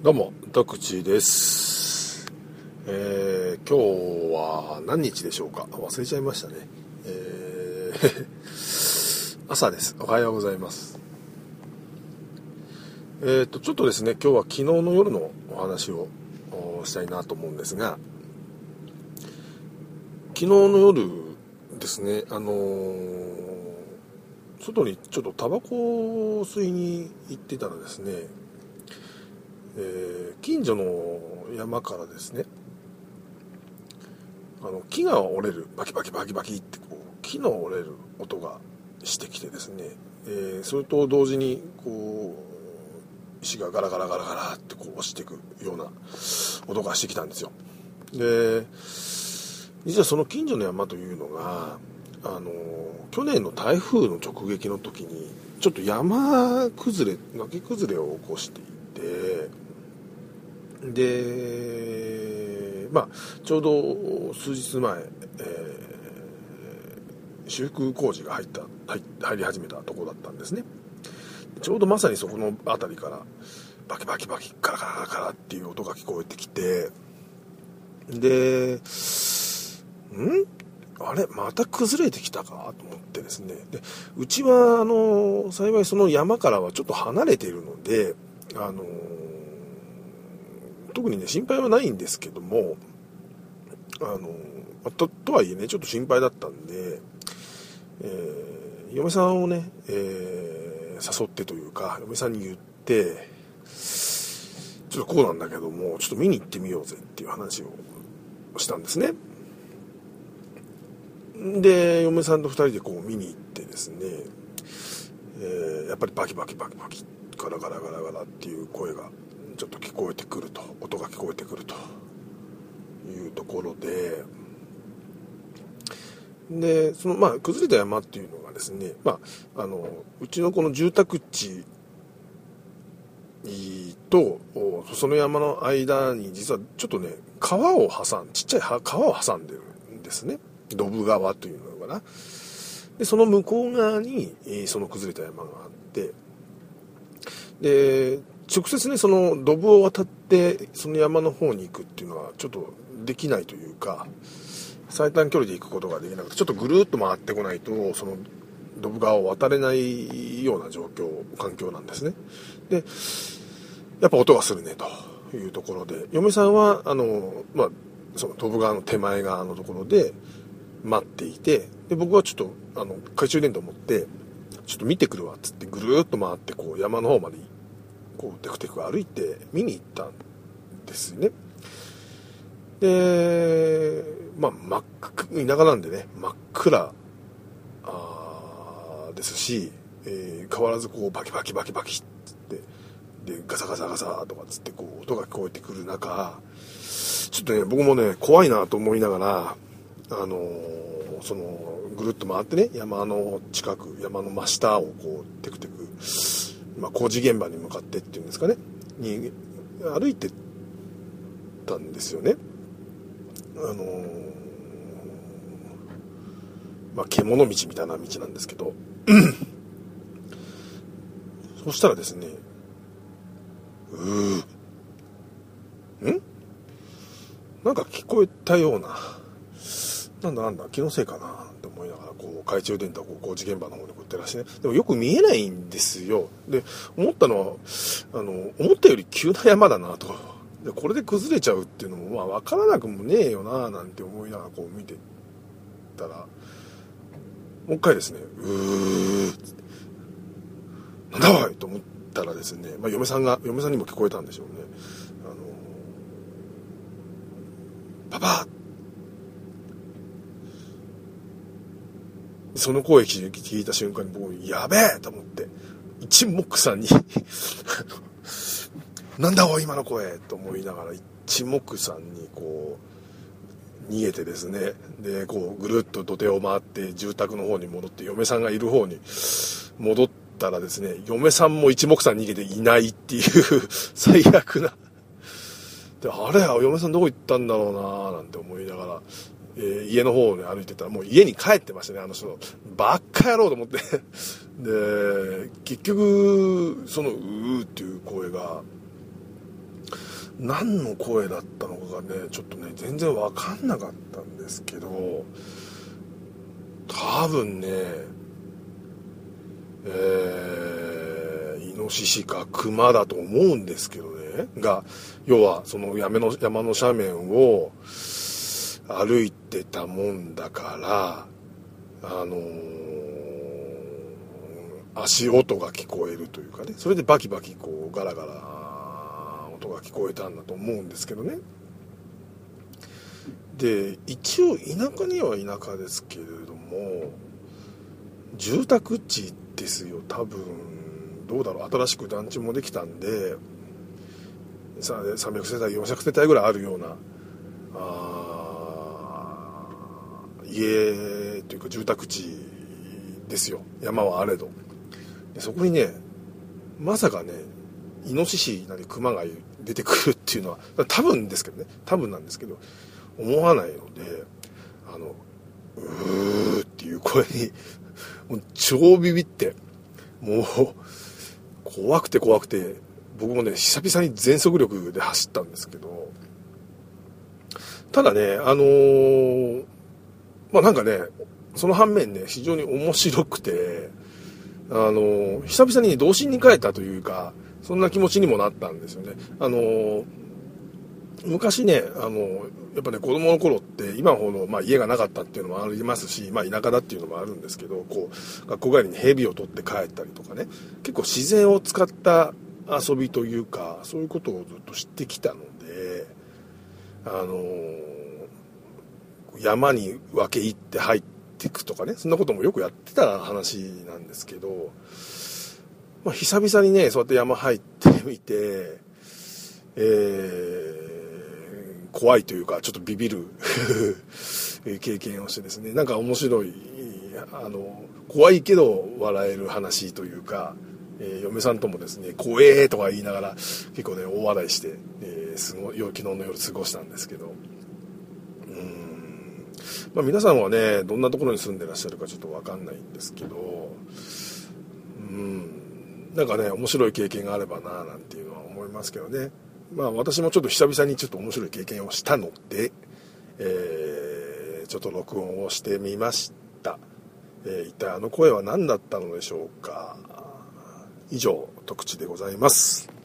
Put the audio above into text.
どうも、徳地です。えー、今日は何日でしょうか？忘れちゃいましたね。えー、朝です。おはようございます。えーと、ちょっとですね、今日は昨日の夜のお話をおしたいなと思うんですが、昨日の夜ですね、あのー外にちょっとタバコを吸いに行ってたらですね、えー近所の山からですねあの木が折れるバキバキバキバキってこう木の折れる音がしてきてですね、えーそれと同時にこう石がガラガラガラガラってこう落ちていくような音がしてきたんですよ。で実はその近所の山というのがあの去年の台風の直撃の時にちょっと山崩れ崖崩れを起こしていてでまあちょうど数日前、えー修復工事が入った入入り始めたとこだったんですね。ちょうどまさにそこの辺りからバキバキバキガラガラガラガラっていう音が聞こえてきてでん？あれ？また崩れてきたかと思ってですね。でうちはあの幸いその山からはちょっと離れているのであの特にね心配はないんですけどもあのととはいえねちょっと心配だったんで、えー嫁さんをね、えー誘ってというか嫁さんに言ってちょっとこうなんだけどもちょっと見に行ってみようぜっていう話をしたんですね。で嫁さんと2人でこう見に行ってですね、えーやっぱりバキバキバキバキガラガラガラガラっていう声がちょっと聞こえてくると音が聞こえてくると。いうところで。でそのまあ崩れた山っていうのがですね、まあ、あのうちのこの住宅地とその山の間に実はちょっとね川を挟んちっちゃい川を挟んでるんですね。ドブ川というのかな。でその向こう側にその崩れた山があって。で直接ねそのドブを渡ってその山の方に行くっていうのはちょっとできないというか最短距離で行くことができなくてちょっとぐるっと回ってこないとそのドブ川を渡れないような状況環境なんですね。でやっぱ音がするねというところで嫁さんはあの、まあ、そのドブ川の手前側のところで待っていてで僕はちょっとあの懐中電灯持ってちょっと見てくるわっつってぐるっと回ってこう山の方まで行ってこうテクテク歩いて見に行ったんですね。でまあ真っ暗田舎なんでね真っ暗ですし、えー変わらずこうバキバキバキバキっつってでガサガサガサとかつってこう音が聞こえてくる中ちょっとね僕もね怖いなと思いながらあのーそのぐるっと回ってね山の近く山の真下をこうテクテク、まあ、工事現場に向かってっていうんですかね。に歩いてたんですよね。あのーまあ獣道みたいな道なんですけど。そしたらですねうーん？なんか聞こえたような。なんだなんだ気のせいかな。こう懐中電灯をこう工事現場の方にこうやってらしてね。でもよく見えないんですよ。で思ったのはあの思ったより急な山だなと。でこれで崩れちゃうっていうのもまあ分からなくもねえよななんて思いながらこう見てたら。もう一回ですねうーなんだおいと思ったらですね、まあ、嫁さんが嫁さんにも聞こえたんでしょうね。あのパパその声聞いた瞬間に僕やべえと思って一目散に なんだおい今の声と思いながら一目散にこう逃げてですねでこうぐるっと土手を回って住宅の方に戻って嫁さんがいる方に戻ったらですね嫁さんも一目散逃げていないっていう 最悪な。であれや嫁さんどこ行ったんだろうななんて思いながら、えー家の方に歩いてたらもう家に帰ってましたね。あの人ばっかやろうと思って。で結局その「うー」っていう声が何の声だったのかがねちょっとね全然分かんなかったんですけど多分ねえー、イノシシかクマだと思うんですけどね。が要はその山の山の斜面を歩いてたもんだからあのー、足音が聞こえるというかねそれでバキバキこうガラガラ音が聞こえたんだと思うんですけどね。で一応田舎には田舎ですけれども住宅地ですよ多分。どうだろう。新しく団地もできたんで300世帯400世帯ぐらいあるようなあ家というか住宅地ですよ。山はあれど。でそこにねまさかねイノシシなりクマが出てくるっていうのは多分ですけどね多分なんですけど思わないのであのうーっていう声にもう超ビビってもう怖くて怖くて僕もね久々に全速力で走ったんですけどただねあのー、まあなんかねその反面ね非常に面白くてあの、久々に童心に帰ったというかそんな気持ちにもなったんですよね。あの昔ね、あのやっぱね、子供の頃って、今ほど、まあ、家がなかったっていうのもありますし、まあ、田舎だっていうのもあるんですけど、こう、学校帰りに蛇を取って帰ったりとかね、結構自然を使った遊びというか、そういうことをずっと知ってきたので、あの山に分け入って入っていくとかね、そんなこともよくやってた話なんですけど、まあ、久々にねそうやって山入ってみて、えー、怖いというかちょっとビビる 経験をしてですねなんか面白いあの怖いけど笑える話というか、えー、嫁さんともですね「怖え」とか言いながら結構ね大笑いして、えー、すごい昨日の夜過ごしたんですけどうん。まあ皆さんはねどんなところに住んでらっしゃるかちょっと分かんないんですけどうんなんかね面白い経験があればななんていうのは思いますけどね。まあ私もちょっと久々にちょっと面白い経験をしたので、えー、ちょっと録音をしてみました、えー、一体あの声は何だったのでしょうか。以上特地でございます。